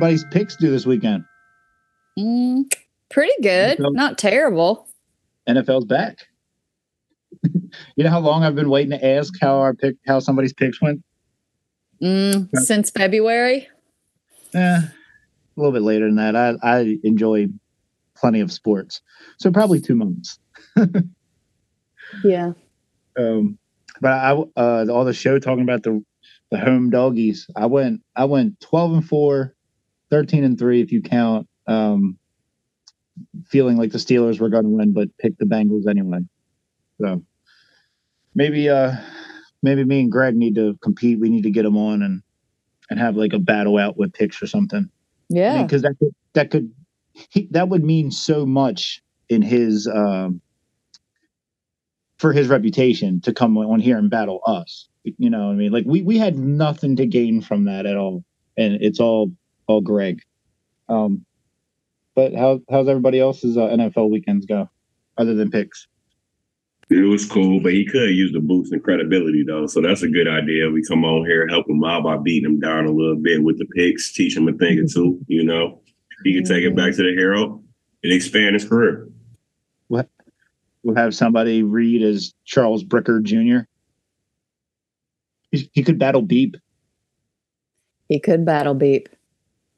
Everybody's picks do this weekend? Mm, pretty good. NFL. Not terrible. NFL's back. you know how long I've been waiting to ask how our pick, how somebody's picks went? Mm, since February. Yeah, a little bit later than that. I I enjoy plenty of sports, so probably two months. Yeah. Um, but I uh, all the show talking about the the home doggies. I went I went twelve and four, 13 and three if you count. Um, feeling like the Steelers were going to win, but picked the Bengals anyway. So maybe uh maybe me and Greg need to compete. We need to get them on and and have like a battle out with picks or something. Yeah. because that could that could he, that would mean so much in his um for his reputation to come on here and battle us you know what i mean like we we had nothing to gain from that at all and it's all all greg um but how how's everybody else's uh, nfl weekends go other than picks It was cool, but he could use the boost and credibility though. So that's a good idea. We come on here, help him out by beating him down a little bit with the picks, teach him a thing or two. You know, he can take it back to the hero and expand his career. What? We'll have somebody read as charles bricker jr he, he could battle beep He could battle beep.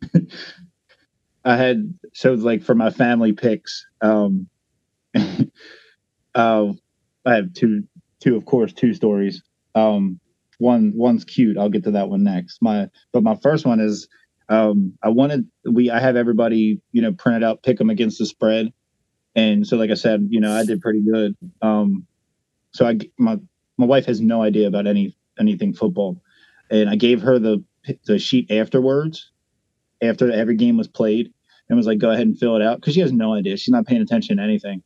I had so like for my family picks, um uh I have two two of course two stories. Um one one's cute. I'll get to that one next. My but my first one is um I wanted we I have everybody, you know, printed out pick them against the spread. And so like I said, you know, I did pretty good. Um so I my my wife has no idea about any anything football. And I gave her the the sheet afterwards after every game was played and was like, go ahead and fill it out because she has no idea. She's not paying attention to anything.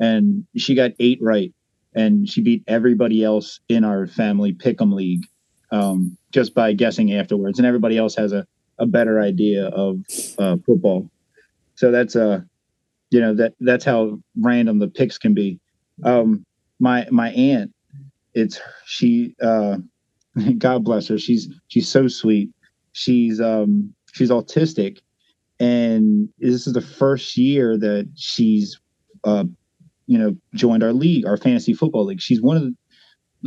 And she got eight right. And she beat everybody else in our family pick'em league um, just by guessing afterwards. And everybody else has a, a better idea of uh, football. So that's uh, you know that that's how random the picks can be. Um, my my aunt, it's she. Uh, God bless her. She's she's so sweet. She's um she's autistic and this is the first year that she's uh you know joined our league our fantasy football league. She's one of the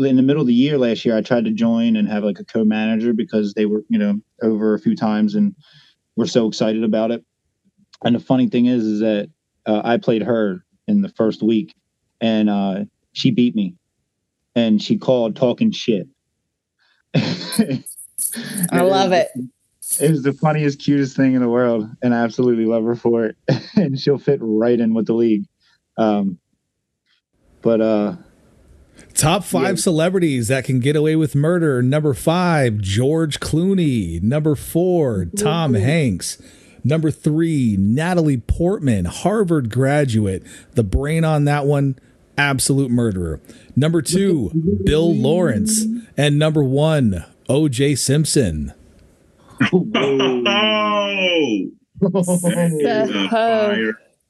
in the middle of the year last year i tried to join and have like a co-manager because they were you know over a few times and we're so excited about it. And the funny thing is is that uh, i played her in the first week and uh she beat me and she called talking shit. I love it. It was the funniest, cutest thing in the world, and I absolutely love her for it. and she'll fit right in with the league. Um, but uh, Top five Yeah. celebrities that can get away with murder. Number five, George Clooney. Number four, Tom Hanks. Number three, Natalie Portman, Harvard graduate. The brain on that one, absolute murderer. Number two, Bill Lawrence. And number one, OJ Simpson. Oh, that is a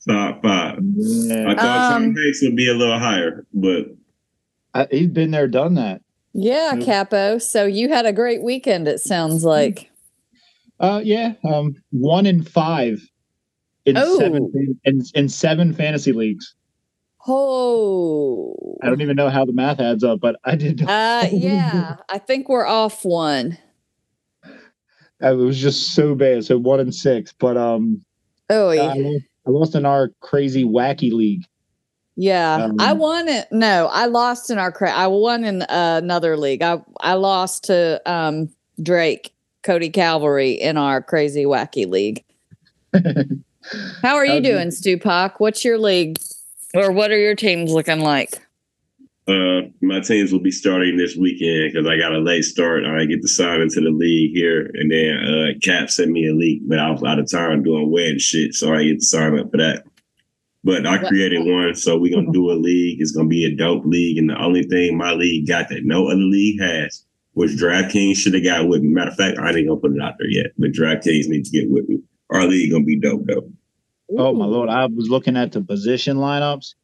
top five. I yeah, thought Tom Um, Hanks would be a little higher, but I, he's been there, done that. Yeah, Nope. Capo. So you had a great weekend, it sounds like. Uh, yeah, um, one in five in Oh. seven in, in seven fantasy leagues. Oh. I don't even know how the math adds up, but I did. Uh yeah, I think we're off one. It was just so bad. So one in six, but um, Oh yeah. I lost in our crazy wacky league. Yeah, Um, I won it. No, I lost in our cra- I won in uh, another league. I I lost to um Drake, Cody Calvary in our crazy wacky league. How are you- doing, Stupak? What's your league, or what are your teams looking like? Uh, my teams will be starting this weekend because I got a late start. I get to sign into the league here, and then uh, Cap sent me a league, but I was out of town doing wedding shit, so I get to sign up for that. But I created one, so we're gonna do a league. It's gonna be a dope league, and the only thing my league got that no other league has, which DraftKings should have got with me. Matter of fact, I ain't gonna put it out there yet, but DraftKings need to get with me. Our league gonna be dope though. Oh my lord! I was looking at the position lineups,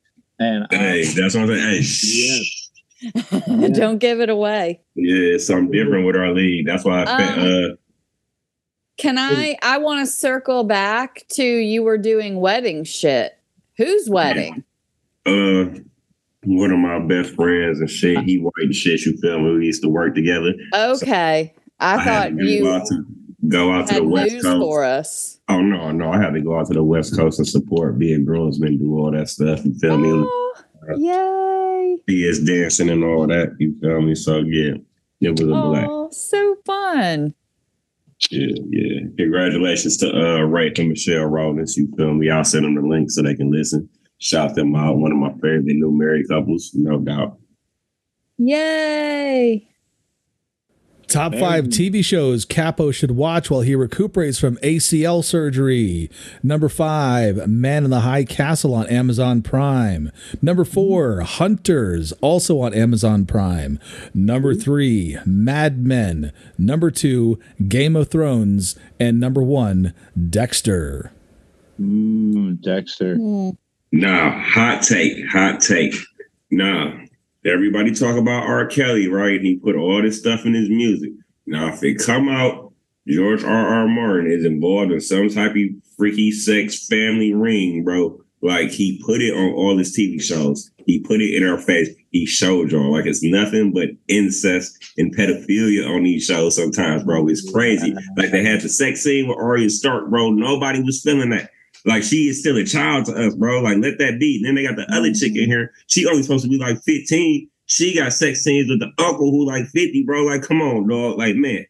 and I, Hey, that's what I'm saying. Hey, Yes. Don't give it away. yeah, it's something different with our league. That's why I, Um, uh, can I? I want to circle back to you were doing wedding shit. Whose wedding? Uh, one of my best friends and shit. He white and shit. You feel me? We used to work together. Okay, I, had thought to you out to, go out to the West Coast. for us. Oh no, no, I had to go out to the West Coast and support being groomsmen, do all that stuff. You feel me? Oh, yay! He is dancing and all that. You feel me? So yeah, it was a black. Oh, so fun. Yeah, yeah. Congratulations to uh Ray and Michelle Rollins. You feel me? I'll send them the link so they can listen. Shout them out. One of my favorite new married couples, no doubt. Yay! Top five TV shows Capo should watch while he recuperates from ACL surgery. Number five, Man in the High Castle on Amazon Prime. Number four, Hunters, also on Amazon Prime. Number three, Mad Men. Number two, Game of Thrones. And number one, Dexter. Mm, Dexter. Hmm. Nah, hot take, hot take. Nah, everybody talk about R. Kelly, right? He put all this stuff in his music. Now, if it come out, George R. R. Martin is involved in some type of freaky sex family ring, bro. Like he put it on all his TV shows. He put it in our face. He showed y'all like it's nothing but incest and pedophilia on these shows. Sometimes, bro, it's crazy. Like they had the sex scene with Arya Stark, bro. Nobody was feeling that. Like she is still a child to us, bro. Like let that be. And then they got the other chick in here. She only supposed to be like 15. She got sex scenes with the uncle who like 50, bro. Like, come on, dog. Like, man,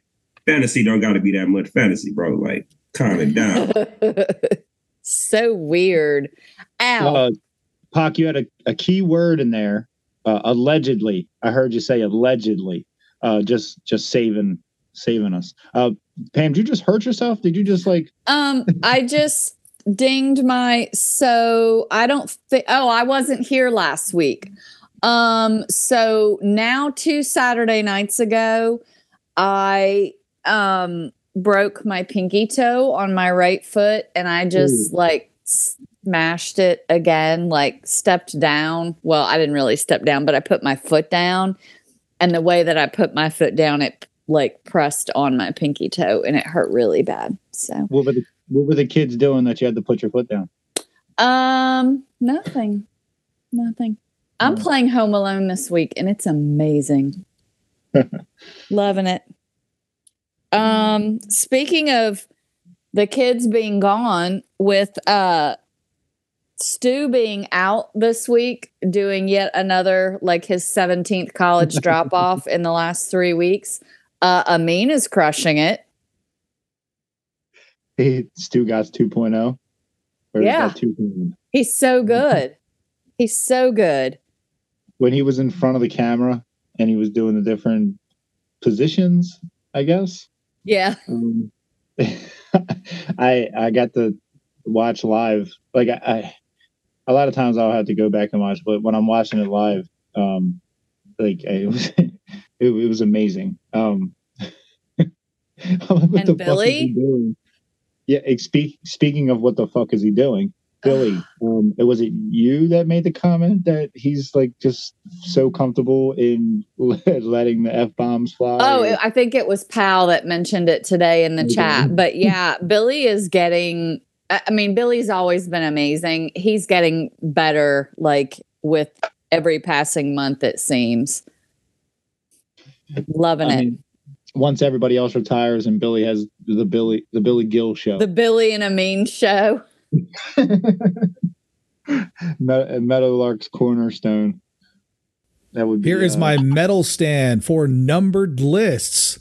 fantasy don't gotta be that much fantasy, bro. Like, calm it down. so weird. Ow. Uh, Pac, you had a, a key word in there. Uh, allegedly, I heard you say allegedly. Uh, just just saving saving us. Uh, Pam, did you just hurt yourself? Did you just like? Um, I just dinged my so I don't think oh, I wasn't here last week. Um, so now two Saturday nights ago, I um broke my pinky toe on my right foot and I just like smashed it again, like stepped down. Well, I didn't really step down, but I put my foot down. And the way that I put my foot down, it like pressed on my pinky toe and it hurt really bad. So were the what were the kids doing that you had to put your foot down? Um, nothing. Nothing. I'm playing Home Alone this week and it's amazing. Loving it. Um, speaking of the kids being gone with uh Stu being out this week doing yet another like his 17th college drop off in the last 3 weeks. Uh Amin is crushing it. Hey, Stu got 2.0. Or Yeah. that 2.0? He's so good. He's so good. When he was in front of the camera and he was doing the different positions, I guess. Yeah. Um, I I got to watch live. Like I, I, a lot of times I'll have to go back and watch, but when I'm watching it live, um, like it was, it, it was amazing. Um, like, And the fuck is Billy? Yeah. Speak, speaking of what the fuck is he doing, Billy? um, it was it you that made the comment that he's like just so comfortable in letting the f bombs fly? Oh, or- I think it was Pal that mentioned it today in the chat. But yeah, Billy is getting, I mean, Billy's always been amazing. He's getting better, like with every passing month, it seems. Loving I it. Mean, once everybody else retires and Billy has the Billy the Billy Gill show. the Billy and Amin show. Me- Meadowlark's cornerstone. That would be Here is uh, my medal stand for numbered lists.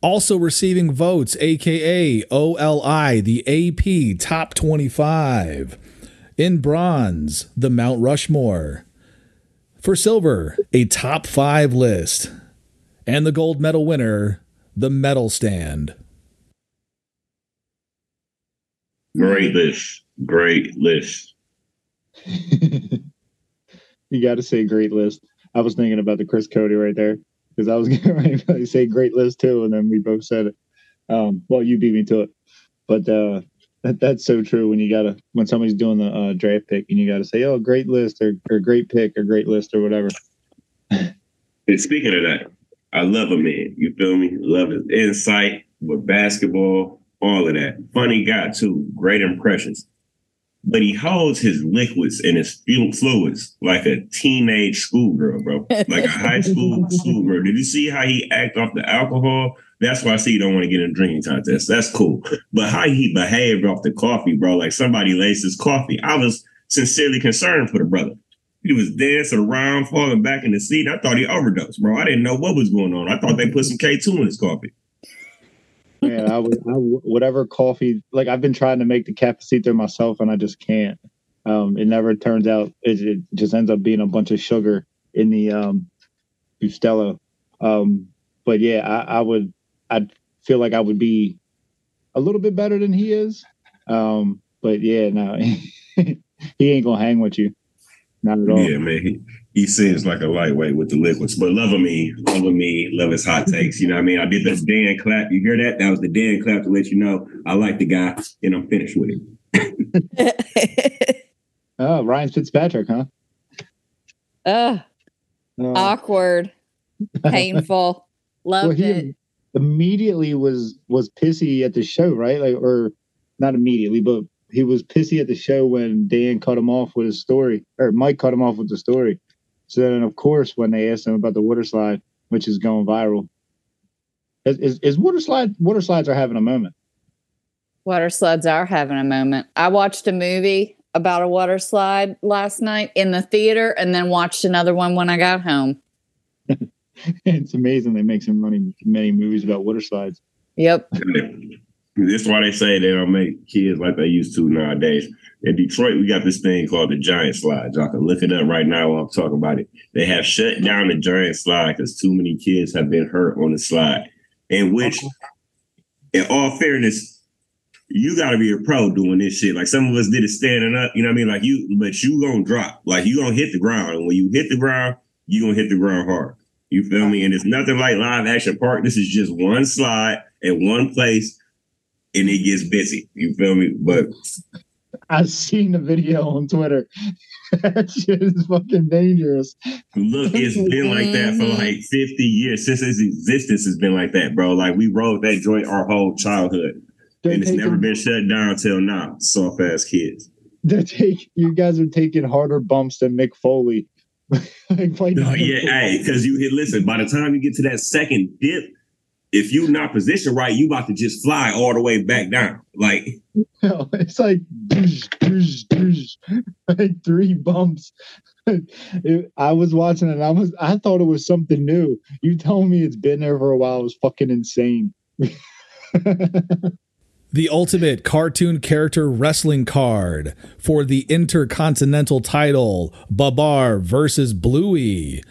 Also receiving votes, aka OLI, the AP Top 25. In bronze, the Mount Rushmore. For silver, a top five list. And the gold medal winner, the metal stand. Great list. Great list. you got to say great list. I was thinking about the Chris Cody right there because I was going to say great list too, and then we both said it. Um, well, you beat me to it, but uh, that, that's so true. When you gotta when somebody's doing the uh, draft pick and you got to say, "Oh, great list" or, or "great pick" or "great list" or whatever. And speaking of that, I love a man. You feel me? Love his insight with basketball. all of that. Funny guy too, great impressions. But he holds his liquids and his fluids like a teenage schoolgirl, bro. Like a high school schoolgirl. Did you see how he act off the alcohol? That's why I see you don't want to get in a drinking contest. That's cool. But how he behaved off the coffee, bro, like somebody laced his coffee. I was sincerely concerned for the brother. He was dancing around, falling back in the seat. I thought he overdosed, bro. I didn't know what was going on. I thought they put some K2 in his coffee. Yeah, I would, I whatever coffee. Like I've been trying to make the cafecito myself, and I just can't. Um, it never turns out. It, it, just ends up being a bunch of sugar in the um, Bustelo. Um, but yeah, I, I would. I feel like I would be a little bit better than he is. Um, but yeah, no, he ain't gonna hang with you. Not at all. Yeah, man. He, he seems like a lightweight with the liquids, but loving me, loving me, love his hot takes. You know what I mean? I did the Dan clap. You hear that? That was the Dan clap to let you know I like the guy and I'm finished with it. oh, Ryan Fitzpatrick, huh? Uh, uh awkward, painful. Loved well, it. Immediately was was pissy at the show, right? Like, or not immediately, but he was pissy at the show when Dan cut him off with his story, or Mike cut him off with the story. So then, of course, when they asked him about the water slide, which is going viral, is, is, is water slide water slides are having a moment. Water slides are having a moment. I watched a movie about a water slide last night in the theater, and then watched another one when I got home. it's amazing they make so many many movies about water slides. Yep. That's why they say they don't make kids like they used to nowadays. In Detroit, we got this thing called the Giant Slide. Y'all can look it up right now while I'm talking about it. They have shut down the Giant Slide because too many kids have been hurt on the slide. In which, in all fairness, you got to be a pro doing this shit. Like some of us did it standing up, you know what I mean? Like you, but you gonna drop. Like you gonna hit the ground, and when you hit the ground, you gonna hit the ground hard. You feel me? And it's nothing like live action park. This is just one slide at one place and it gets busy. You feel me? But I've seen the video on Twitter. that shit is fucking dangerous. Look, it's been like that for like 50 years. Since its existence has been like that, bro. Like we rode that joint our whole childhood. They're and it's taking, never been shut down until now. Soft ass kids. They're taking you guys are taking harder bumps than Mick Foley. like, oh, yeah, hey, because you hit listen, by the time you get to that second dip, if you not positioned right, you about to just fly all the way back down. Like no, it's like doosh, doosh, doosh. like three bumps. It, I was watching it. I was I thought it was something new. You told me it's been there for a while. It was fucking insane. the ultimate cartoon character wrestling card for the Intercontinental title, Babar versus Bluey.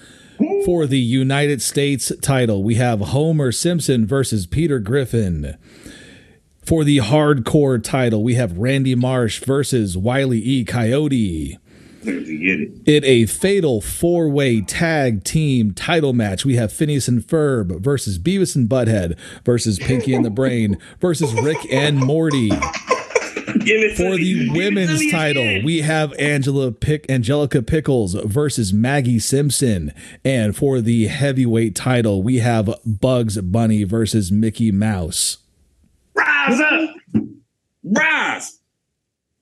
For the United States title, we have Homer Simpson versus Peter Griffin. For the hardcore title, we have Randy Marsh versus Wile E. Coyote. In a fatal four way tag team title match, we have Phineas and Ferb versus Beavis and Butthead versus Pinky and the Brain versus Rick and Morty for the women's title, we have Angela Pick Angelica Pickles versus Maggie Simpson, and for the heavyweight title, we have Bugs Bunny versus Mickey Mouse. Rise up, rise,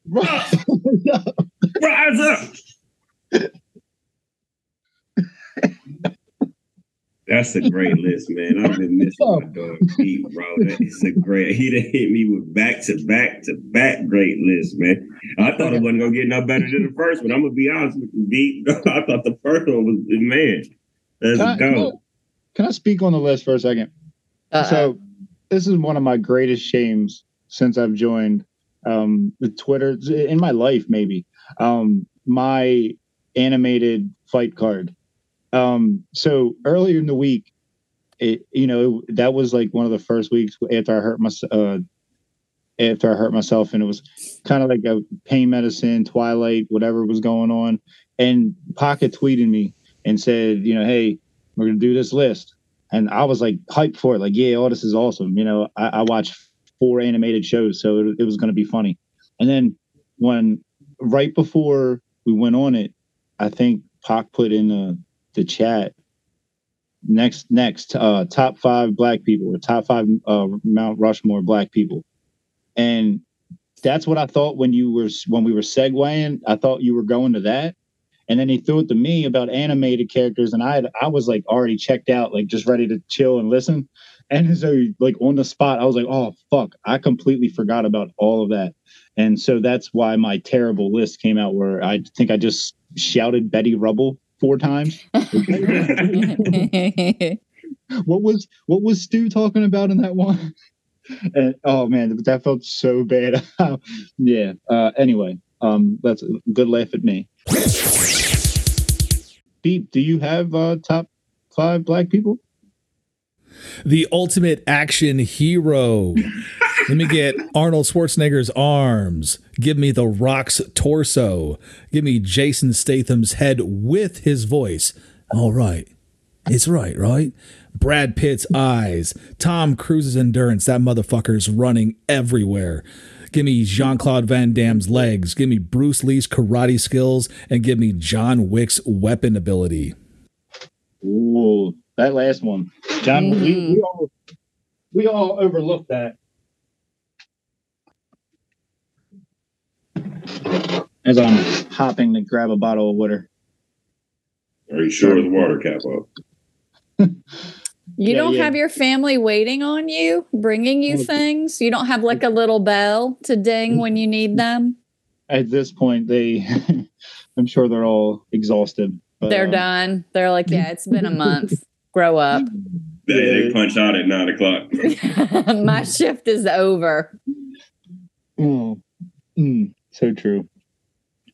rise, rise up. That's a great list, man. I've been missing my dog Pete, bro. That is a great. He done hit me with back to back to back great list, man. I thought it wasn't gonna get no better than the first one. I'm gonna be honest with you, Pete. I thought the first one was man. That's can, I, can, I, can I speak on the list for a 2nd uh-uh. So this is one of my greatest shames since I've joined um, the Twitter in my life, maybe. Um, my animated fight card um, so earlier in the week, it you know that was like one of the first weeks after I hurt my uh, after I hurt myself, and it was kind of like a pain medicine, Twilight, whatever was going on. And Pocket tweeted me and said, you know, hey, we're gonna do this list, and I was like hyped for it, like, yeah, oh, this is awesome. You know, I, I watched four animated shows, so it, it was gonna be funny. And then when right before we went on it, I think Pac put in a the chat. Next, next, uh, top five black people or top five uh, Mount Rushmore black people. and that's what I thought when you were when we were segueing. I thought you were going to that, and then he threw it to me about animated characters, and I had, I was like already checked out, like just ready to chill and listen. And so, like on the spot, I was like, "Oh fuck!" I completely forgot about all of that, and so that's why my terrible list came out. Where I think I just shouted Betty Rubble four times. what was what was Stu talking about in that one? And oh man, that felt so bad. yeah. Uh, anyway, um, that's a good laugh at me. Beep, do you have uh, top five black people? The ultimate action hero. Let me get Arnold Schwarzenegger's arms. Give me The Rock's torso. Give me Jason Statham's head with his voice. All right. It's right, right? Brad Pitt's eyes, Tom Cruise's endurance. That motherfucker's running everywhere. Give me Jean Claude Van Damme's legs. Give me Bruce Lee's karate skills, and give me John Wick's weapon ability. Ooh, that last one, John. Mm-hmm. We, we all we all overlooked that. As I'm hopping to grab a bottle of water. Are you sure the water cap up? You yeah, don't yeah. have your family waiting on you, bringing you things. You don't have like a little bell to ding when you need them. At this point, they, I'm sure they're all exhausted. But, they're um, done. They're like, yeah, it's been a month. Grow up. They, they punch out at nine o'clock. My shift is over. Mm, mm, so true.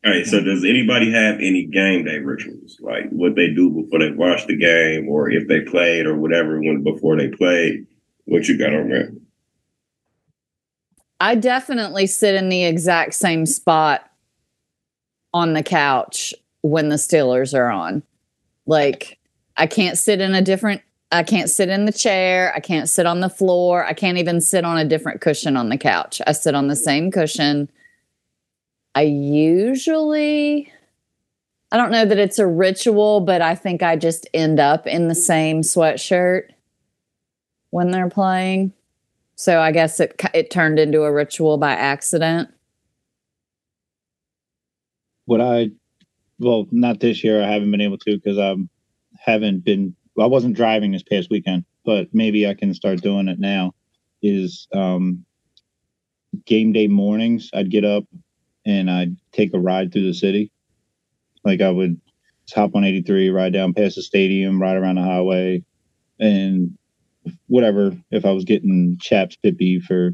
All right. So, mm-hmm. does anybody have any game day rituals, like what they do before they watch the game, or if they played, or whatever when before they played? What you got on that? I definitely sit in the exact same spot on the couch when the Steelers are on. Like, I can't sit in a different. I can't sit in the chair. I can't sit on the floor. I can't even sit on a different cushion on the couch. I sit on the same cushion I usually I don't know that it's a ritual, but I think I just end up in the same sweatshirt when they're playing. So I guess it it turned into a ritual by accident. What I well, not this year. I haven't been able to because I haven't been. I wasn't driving this past weekend, but maybe I can start doing it now. Is um, game day mornings? I'd get up and I'd take a ride through the city. Like I would hop on 83, ride down past the stadium, ride around the highway, and whatever. If I was getting Chaps Pit Beef for,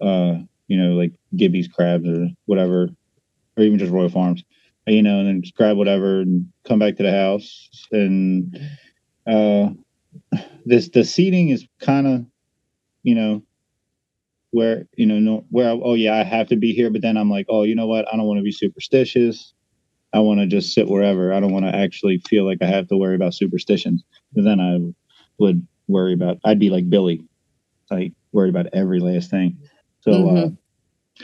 uh, you know, like Gibby's crabs or whatever, or even just Royal Farms, you know, and then just grab whatever and come back to the house. And uh, this the seating is kind of, you know, where you know no, where I, oh yeah I have to be here, but then I'm like oh you know what I don't want to be superstitious. I want to just sit wherever. I don't want to actually feel like I have to worry about superstitions. And then I would worry about. I'd be like Billy, like worried about every last thing. So uh, mm-hmm.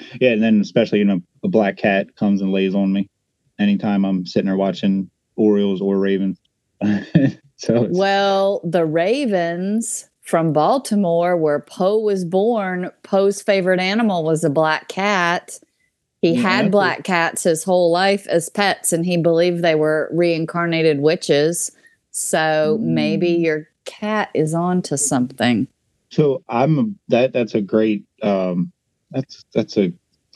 uh, yeah, and then especially you know a black cat comes and lays on me anytime I'm sitting there watching Orioles or Ravens. so well, the Ravens from Baltimore, where Poe was born, Poe's favorite animal was a black cat. He yeah, had black cats his whole life as pets, and he believed they were reincarnated witches. So mm. maybe your cat is on to something. So I'm that. That's a great. Um, that's that's a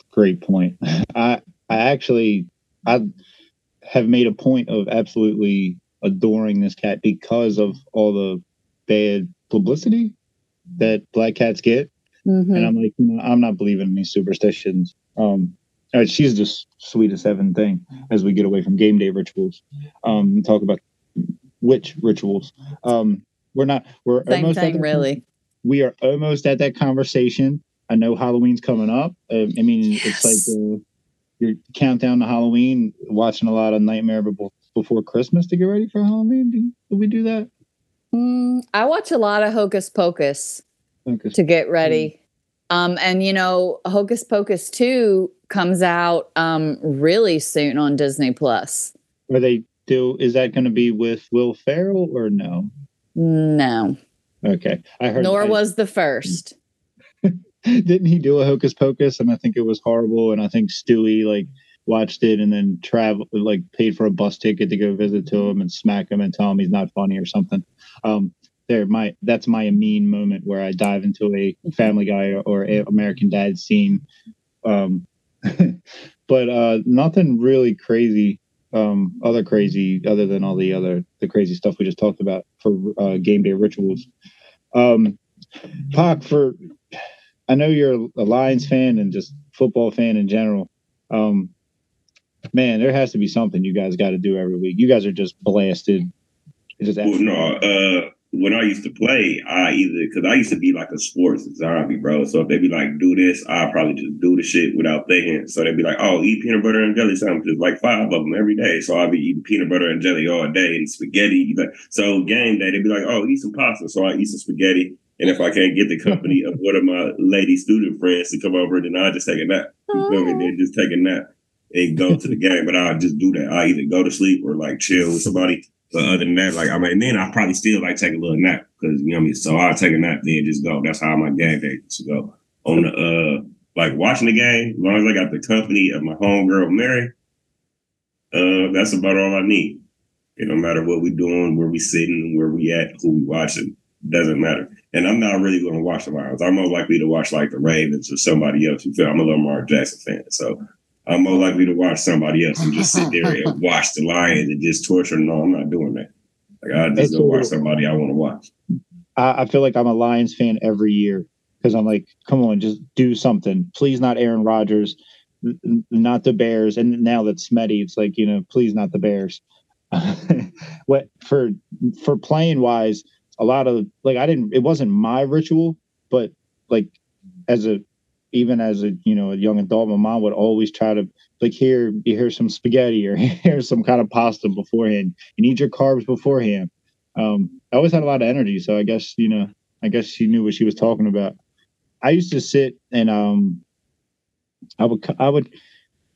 great point. I I actually I have made a point of absolutely adoring this cat because of all the bad publicity that black cats get. Mm-hmm. And I'm like, you know, I'm not believing in these superstitions. Um, she's the sweetest heaven thing as we get away from game day rituals. Um, and talk about witch rituals. Um, we're not. We're same almost thing, really. We are almost at that conversation. I know Halloween's coming up. Uh, I mean, yes. it's like uh, your countdown to Halloween. Watching a lot of Nightmare before, before Christmas to get ready for Halloween. Do, do we do that? Mm, I watch a lot of Hocus Pocus Hocus. to get ready. Mm. Um, and you know, Hocus Pocus 2 comes out um, really soon on Disney Plus. Are they do is that going to be with Will Ferrell or no? No. Okay. I heard Nor I, was the first. didn't he do a hocus pocus? And I think it was horrible. And I think Stewie like watched it and then travel like paid for a bus ticket to go visit to him and smack him and tell him he's not funny or something. Um, there, my that's my mean moment where I dive into a Family Guy or, or American Dad scene. Um, but uh, nothing really crazy. Um, other crazy, other than all the other the crazy stuff we just talked about for uh, game day rituals. Um, Pac, for I know you're a Lions fan and just football fan in general. Um, man, there has to be something you guys got to do every week. You guys are just blasted. Just well, no, uh, when I used to play, I either because I used to be like a sports zombie, bro. So if they be like, do this, I probably just do the shit without thinking. So they'd be like, oh, eat peanut butter and jelly sandwiches, like five of them every day. So I'd be eating peanut butter and jelly all day and spaghetti. So game day, they'd be like, oh, eat some pasta. So I eat some spaghetti. And if I can't get the company of one of my lady student friends to come over, then I just take a nap. You feel me? Then just take a nap and go to the game. But I'll just do that. I either go to sleep or like chill with somebody. But other than that, like I mean, then I probably still like take a little nap because you know what I mean. So I'll take a nap then just go. That's how my game day to go. On the uh like watching the game, as long as I got the company of my homegirl Mary, uh, that's about all I need. It don't matter what we doing, where we sitting, where we at, who we watching. Doesn't matter. And I'm not really going to watch the Lions. I'm more likely to watch like the Ravens or somebody else. You feel? I'm a Lamar Jackson fan, so I'm more likely to watch somebody else and just sit there and watch the Lions and just torture. No, I'm not doing that. Like I just go watch somebody I want to watch. I, I feel like I'm a Lions fan every year because I'm like, come on, just do something. Please, not Aaron Rodgers, not the Bears, and now that Smetty, it's like you know, please, not the Bears. what for for playing wise, a lot of like I didn't. It wasn't my ritual, but like as a even as a you know a young adult, my mom would always try to like here hear some spaghetti or here's some kind of pasta beforehand. You need your carbs beforehand. Um, I always had a lot of energy, so I guess you know I guess she knew what she was talking about. I used to sit and um, I would I would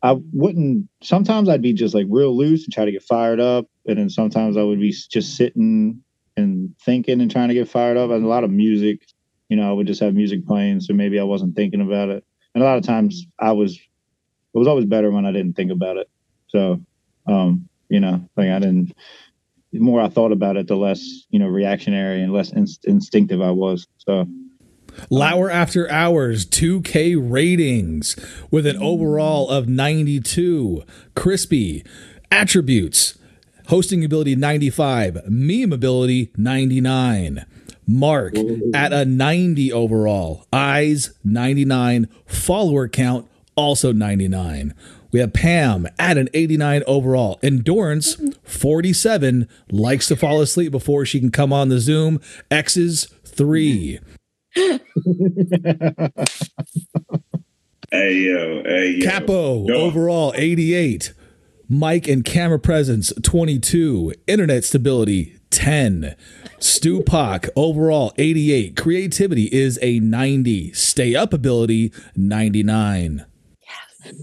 I wouldn't. Sometimes I'd be just like real loose and try to get fired up, and then sometimes I would be just sitting and thinking and trying to get fired up. And a lot of music, you know, I would just have music playing, so maybe I wasn't thinking about it. And a lot of times I was, it was always better when I didn't think about it. So, um, you know, like I didn't. The more I thought about it, the less you know reactionary and less inst- instinctive I was. So. Lauer After Hours 2K ratings with an overall of 92. Crispy attributes hosting ability 95, meme ability 99. Mark at a 90 overall, eyes 99, follower count also 99. We have Pam at an 89 overall, endurance 47, likes to fall asleep before she can come on the Zoom, X's 3. hey yo, hey yo. Capo yo. overall 88 mic and camera presence 22 internet stability 10 stu Pac overall 88 creativity is a 90 stay up ability 99 yes.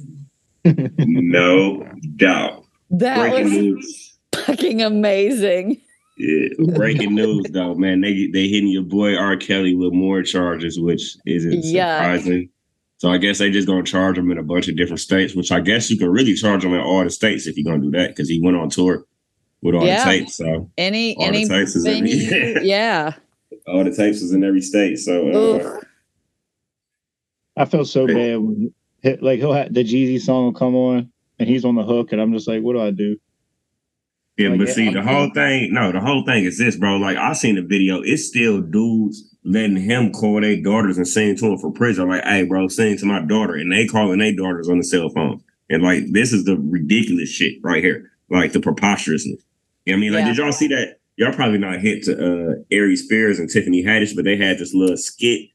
No doubt. That Breaking was news. fucking amazing. Yeah, breaking news though, man. They they hitting your boy R. Kelly with more charges, which isn't surprising. So I guess they just gonna charge him in a bunch of different states, which I guess you can really charge him in all the states if you're gonna do that because he went on tour with all yeah. the tapes. So any all any the tapes is in, yeah. All the tapes is in every state. So uh, I feel so bad when like he'll have the Jeezy song will come on and he's on the hook and I'm just like, what do I do? Yeah, like, but see, the whole thing, no, the whole thing is this, bro. Like I seen the video, it's still dudes letting him call their daughters and sing to him for prison. Like, hey, bro, sing to my daughter. And they calling their daughters on the cell phone. And like, this is the ridiculous shit right here. Like the preposterousness. You know I mean? Like, yeah. did y'all see that? Y'all probably not hit to uh Aries Spears and Tiffany Haddish, but they had this little skit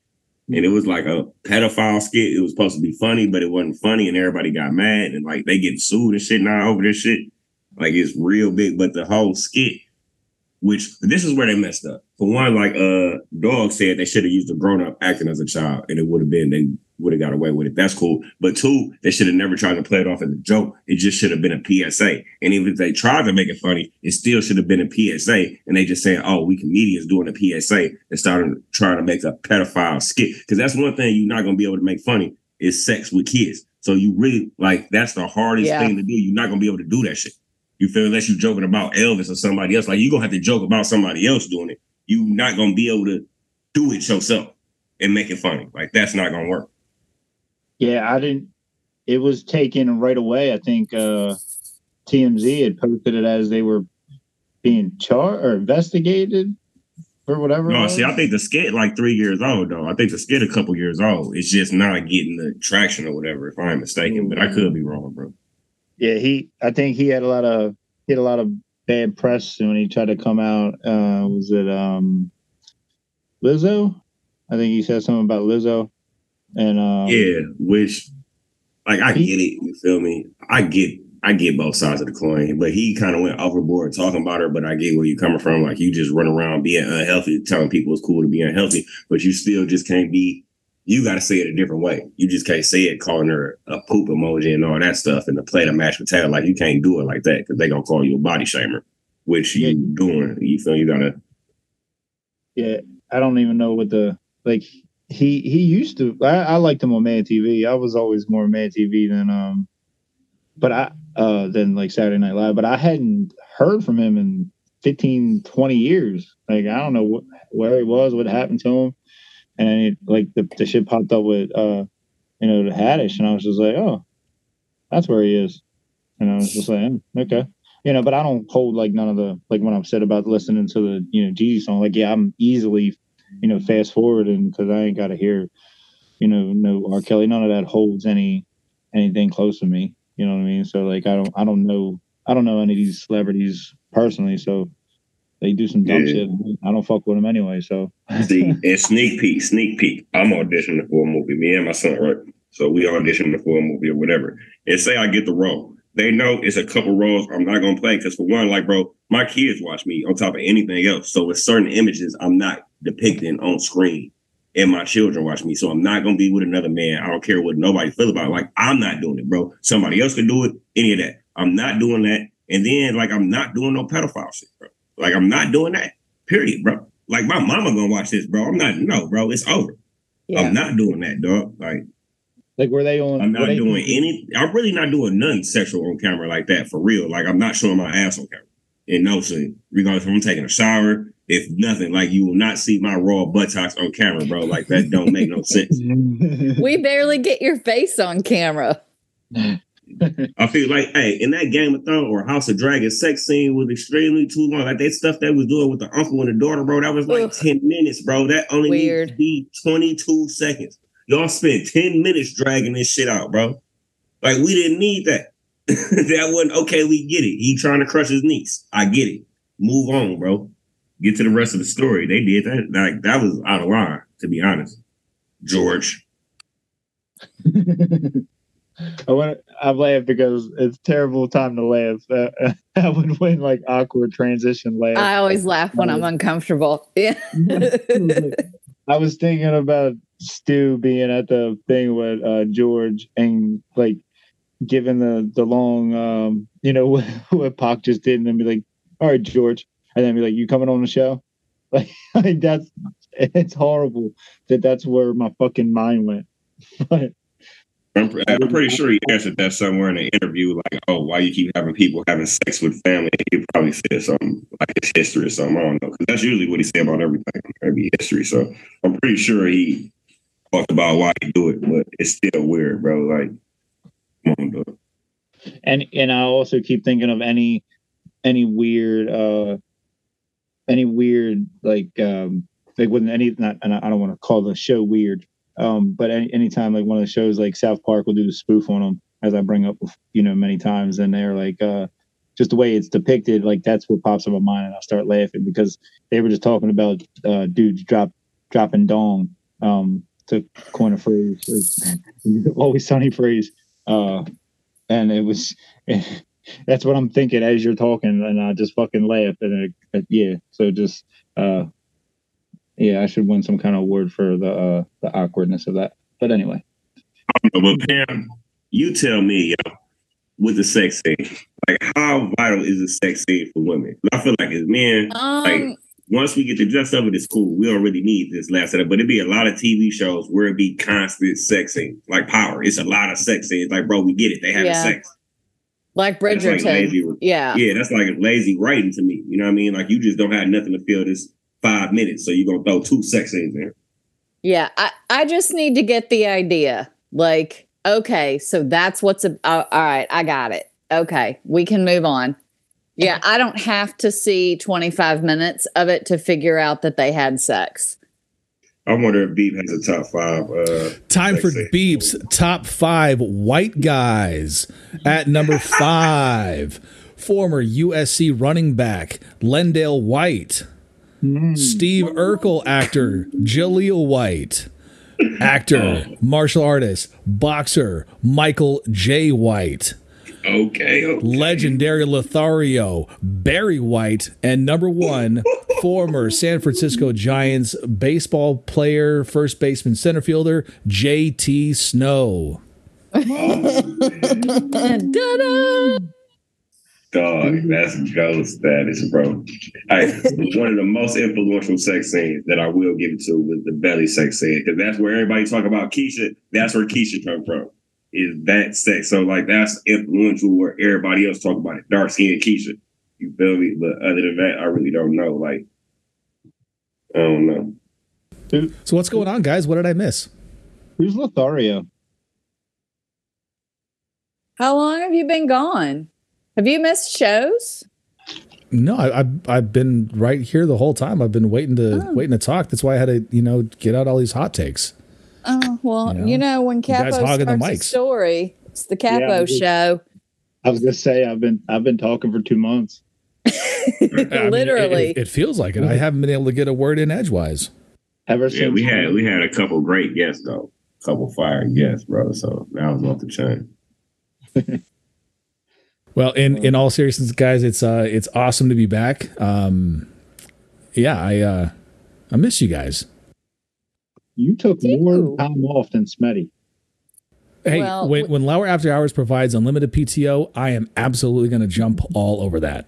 and it was like a pedophile skit. It was supposed to be funny, but it wasn't funny, and everybody got mad and like they get sued and shit now over this shit. Like it's real big, but the whole skit which this is where they messed up. For one, like uh Dog said they should have used a grown up acting as a child, and it would have been they would have got away with it. That's cool. But two, they should have never tried to play it off as a joke. It just should have been a PSA. And even if they tried to make it funny, it still should have been a PSA. And they just saying, "Oh, we comedians doing a PSA," and starting trying to make a pedophile skit. Because that's one thing you're not gonna be able to make funny is sex with kids. So you really like that's the hardest Yeah. thing to do. You're not gonna be able to do that shit. You feel unless you're joking about Elvis or somebody else. Like you're gonna have to joke about somebody else doing it. You're not gonna be able to do it yourself and make it funny. Like that's not gonna work. Yeah, I didn't. It was taken right away. I think uh, TMZ had posted it as they were being charged or investigated or whatever. No, see, I think the skit like three years old though. I think the skit a couple years old. It's just not getting the traction or whatever, if I'm mistaken. But I could be wrong, bro. yeah, he. I think he had a lot of he had a lot of bad press when he tried to come out. Uh, was it um, Lizzo? I think he said something about Lizzo, and um, Yeah, which like I get it. You feel me? I get I get both sides of the coin, but he kind of went overboard talking about her. But I get where you're coming from. Like you just run around being unhealthy, telling people it's cool to be unhealthy, but you still just can't be. You got to say it a different way. You just can't say it calling her a poop emoji and all that stuff, and the play the mashed potato. Like you can't do it like that because they gonna call you a body shamer, which you Yeah. doing. You feel you gotta. yeah, I don't even know what the like. He he used to. I, I liked him on MADtv. I was always more MADtv than um, but I uh than like Saturday Night Live. But I hadn't heard from him in 15, 20 years. Like I don't know what, where he was, what happened to him, and it, like the the shit popped up with uh, you know, the Haddish, and I was just like, oh, that's where he is, and I was just like, "Hmm, okay. You know, but I don't hold like none of the like when I'm said about listening to the you know Jeezy song. Like, yeah, I'm easily you know fast forward and because I ain't got to hear you know no R. Kelly. None of that holds any anything close to me. You know what I mean? So like I don't I don't know I don't know any of these celebrities personally. So they do some dumb Yeah. shit. I don't fuck with them anyway. So See, and sneak peek, sneak peek. I'm auditioning for a movie. Me and my son, right? So we auditioning for a movie or whatever. And say I get the role. They know it's a couple roles I'm not gonna play because for one, like bro, my kids watch me on top of anything else. So with certain images, I'm not depicting on screen. And my children watch me. So I'm not gonna be with another man. I don't care what nobody feel about it. Like I'm not doing it, bro. Somebody else can do it, any of that. I'm not doing that. And then like I'm not doing no pedophile shit, bro. Like I'm not doing that. Period, bro. Like my mama gonna watch this, bro. I'm not. No, bro. It's over. Yeah. I'm not doing that, dog. Like like were they on? I'm were not they- doing any. I'm really not doing nothing sexual on camera like that for real. Like I'm not showing my ass on camera. In no sense, regardless if I'm taking a shower, if nothing, like you will not see my raw buttocks on camera, bro. Like that don't make no sense. we barely get your face on camera. I feel like, hey, in that Game of Thrones or House of Dragon sex scene was extremely too long. Like that stuff that was doing with the uncle and the daughter, bro. That was like Ugh. 10 minutes, bro. That only needs to be 22 seconds. Y'all spent 10 minutes dragging this shit out, bro. Like we didn't need that. that wasn't okay, we get it. He trying to crush his niece. I get it. Move on, bro. Get to the rest of the story. They did that. Like that was out of line, to be honest. George. I want. I laugh because it's a terrible time to laugh. Uh, I would win like awkward transition laugh. I always laugh when I'm uncomfortable. Yeah. I was thinking about Stu being at the thing with uh, George and like giving the the long, um, you know, what, what Pac just did, and then be like, "All right, George," and then be like, "You coming on the show?" Like, like that's it's horrible that that's where my fucking mind went. But I'm, I'm pretty sure he answered that somewhere in an interview, like, "Oh, why you keep having people having sex with family?" He probably said something like his history or something. I don't know, because that's usually what he said about everything, every history. So I'm pretty sure he talked about why he do it, but it's still weird, bro. Like, come on, dog. and and I also keep thinking of any any weird uh any weird like um like when any not and I don't want to call the show weird um but any anytime like one of the shows like South Park will do the spoof on them as I bring up you know many times and they're like uh just the way it's depicted like that's what pops in my mind and I start laughing because they were just talking about uh dudes drop dropping dong um to coin a phrase always sunny phrase uh and it was that's what I'm thinking as you're talking, and I just fucking laugh. And it, it- yeah, so just uh, yeah, I should win some kind of award for the uh, the awkwardness of that. But anyway, But Pam, you tell me, yo, with the sex scene, like how vital is the sex scene for women? I feel like as men, Um, like once we get to dress up, it's cool. We don't really need this last setup. But it'd be a lot of TV shows where it'd be constant sex scenes, like Power. It's a lot of sex scenes. Like, bro, we get it. They having Yeah. sex. Like That's like lazy. yeah. Yeah, that's like lazy writing to me. You know what I mean? Like you just don't have nothing to fill this five minutes, so you're gonna throw two sex scenes in. There. Yeah, I, I just need to get the idea. Like, okay, so that's what's a, uh, all right. I got it. Okay, we can move on. Yeah, I don't have to see 25 minutes of it to figure out that they had sex. I wonder if Beep has a top five. Uh, Time for scene. Beeps top five white guys. At number five, former USC running back Lendale White. Steve Urkel actor Jaleel White. Actor, martial artist, boxer Michael Jai White. Okay, okay. legendary Lothario, Barry White, and number one, former San Francisco Giants baseball player, first baseman, center fielder, JT Snow. Da-da! Dog, that's gold status, bro. I, one of the most influential sex scenes that I will give it to was the belly sex scene because that's where everybody talk about Keisha. That's where Keisha come from. Is that sex? So like that's influential where everybody else talk about it. Dark skinned Keisha. You feel me? But other than that, I really don't know. Like I don't know. So what's going on, guys? What did I miss? Who's Lothario? How long have you been gone? Have you missed shows? No, I, I've I've been right here the whole time. I've been waiting to Oh. waiting to talk. That's why I had to you know get out all these hot takes. Oh, well, You know, you know, when guys Capo hogging the starts a story, it's the Capo Yeah, just- show. I was gonna say I've been I've been talking for two months. I mean, it- Literally. it, it feels like it. I haven't been able to get a word in edgewise. Ever Yeah, since we had we had a couple great guests though. a couple fire guests, bro. So that was off the chain. Well, in in all seriousness, guys, it's uh it's awesome to be back. Um, yeah, I uh I miss you guys. you took Ew. more time off than Smetty. Hey, Well, when w- when Lauer After Hours provides unlimited PTO, I am absolutely going to jump all over that.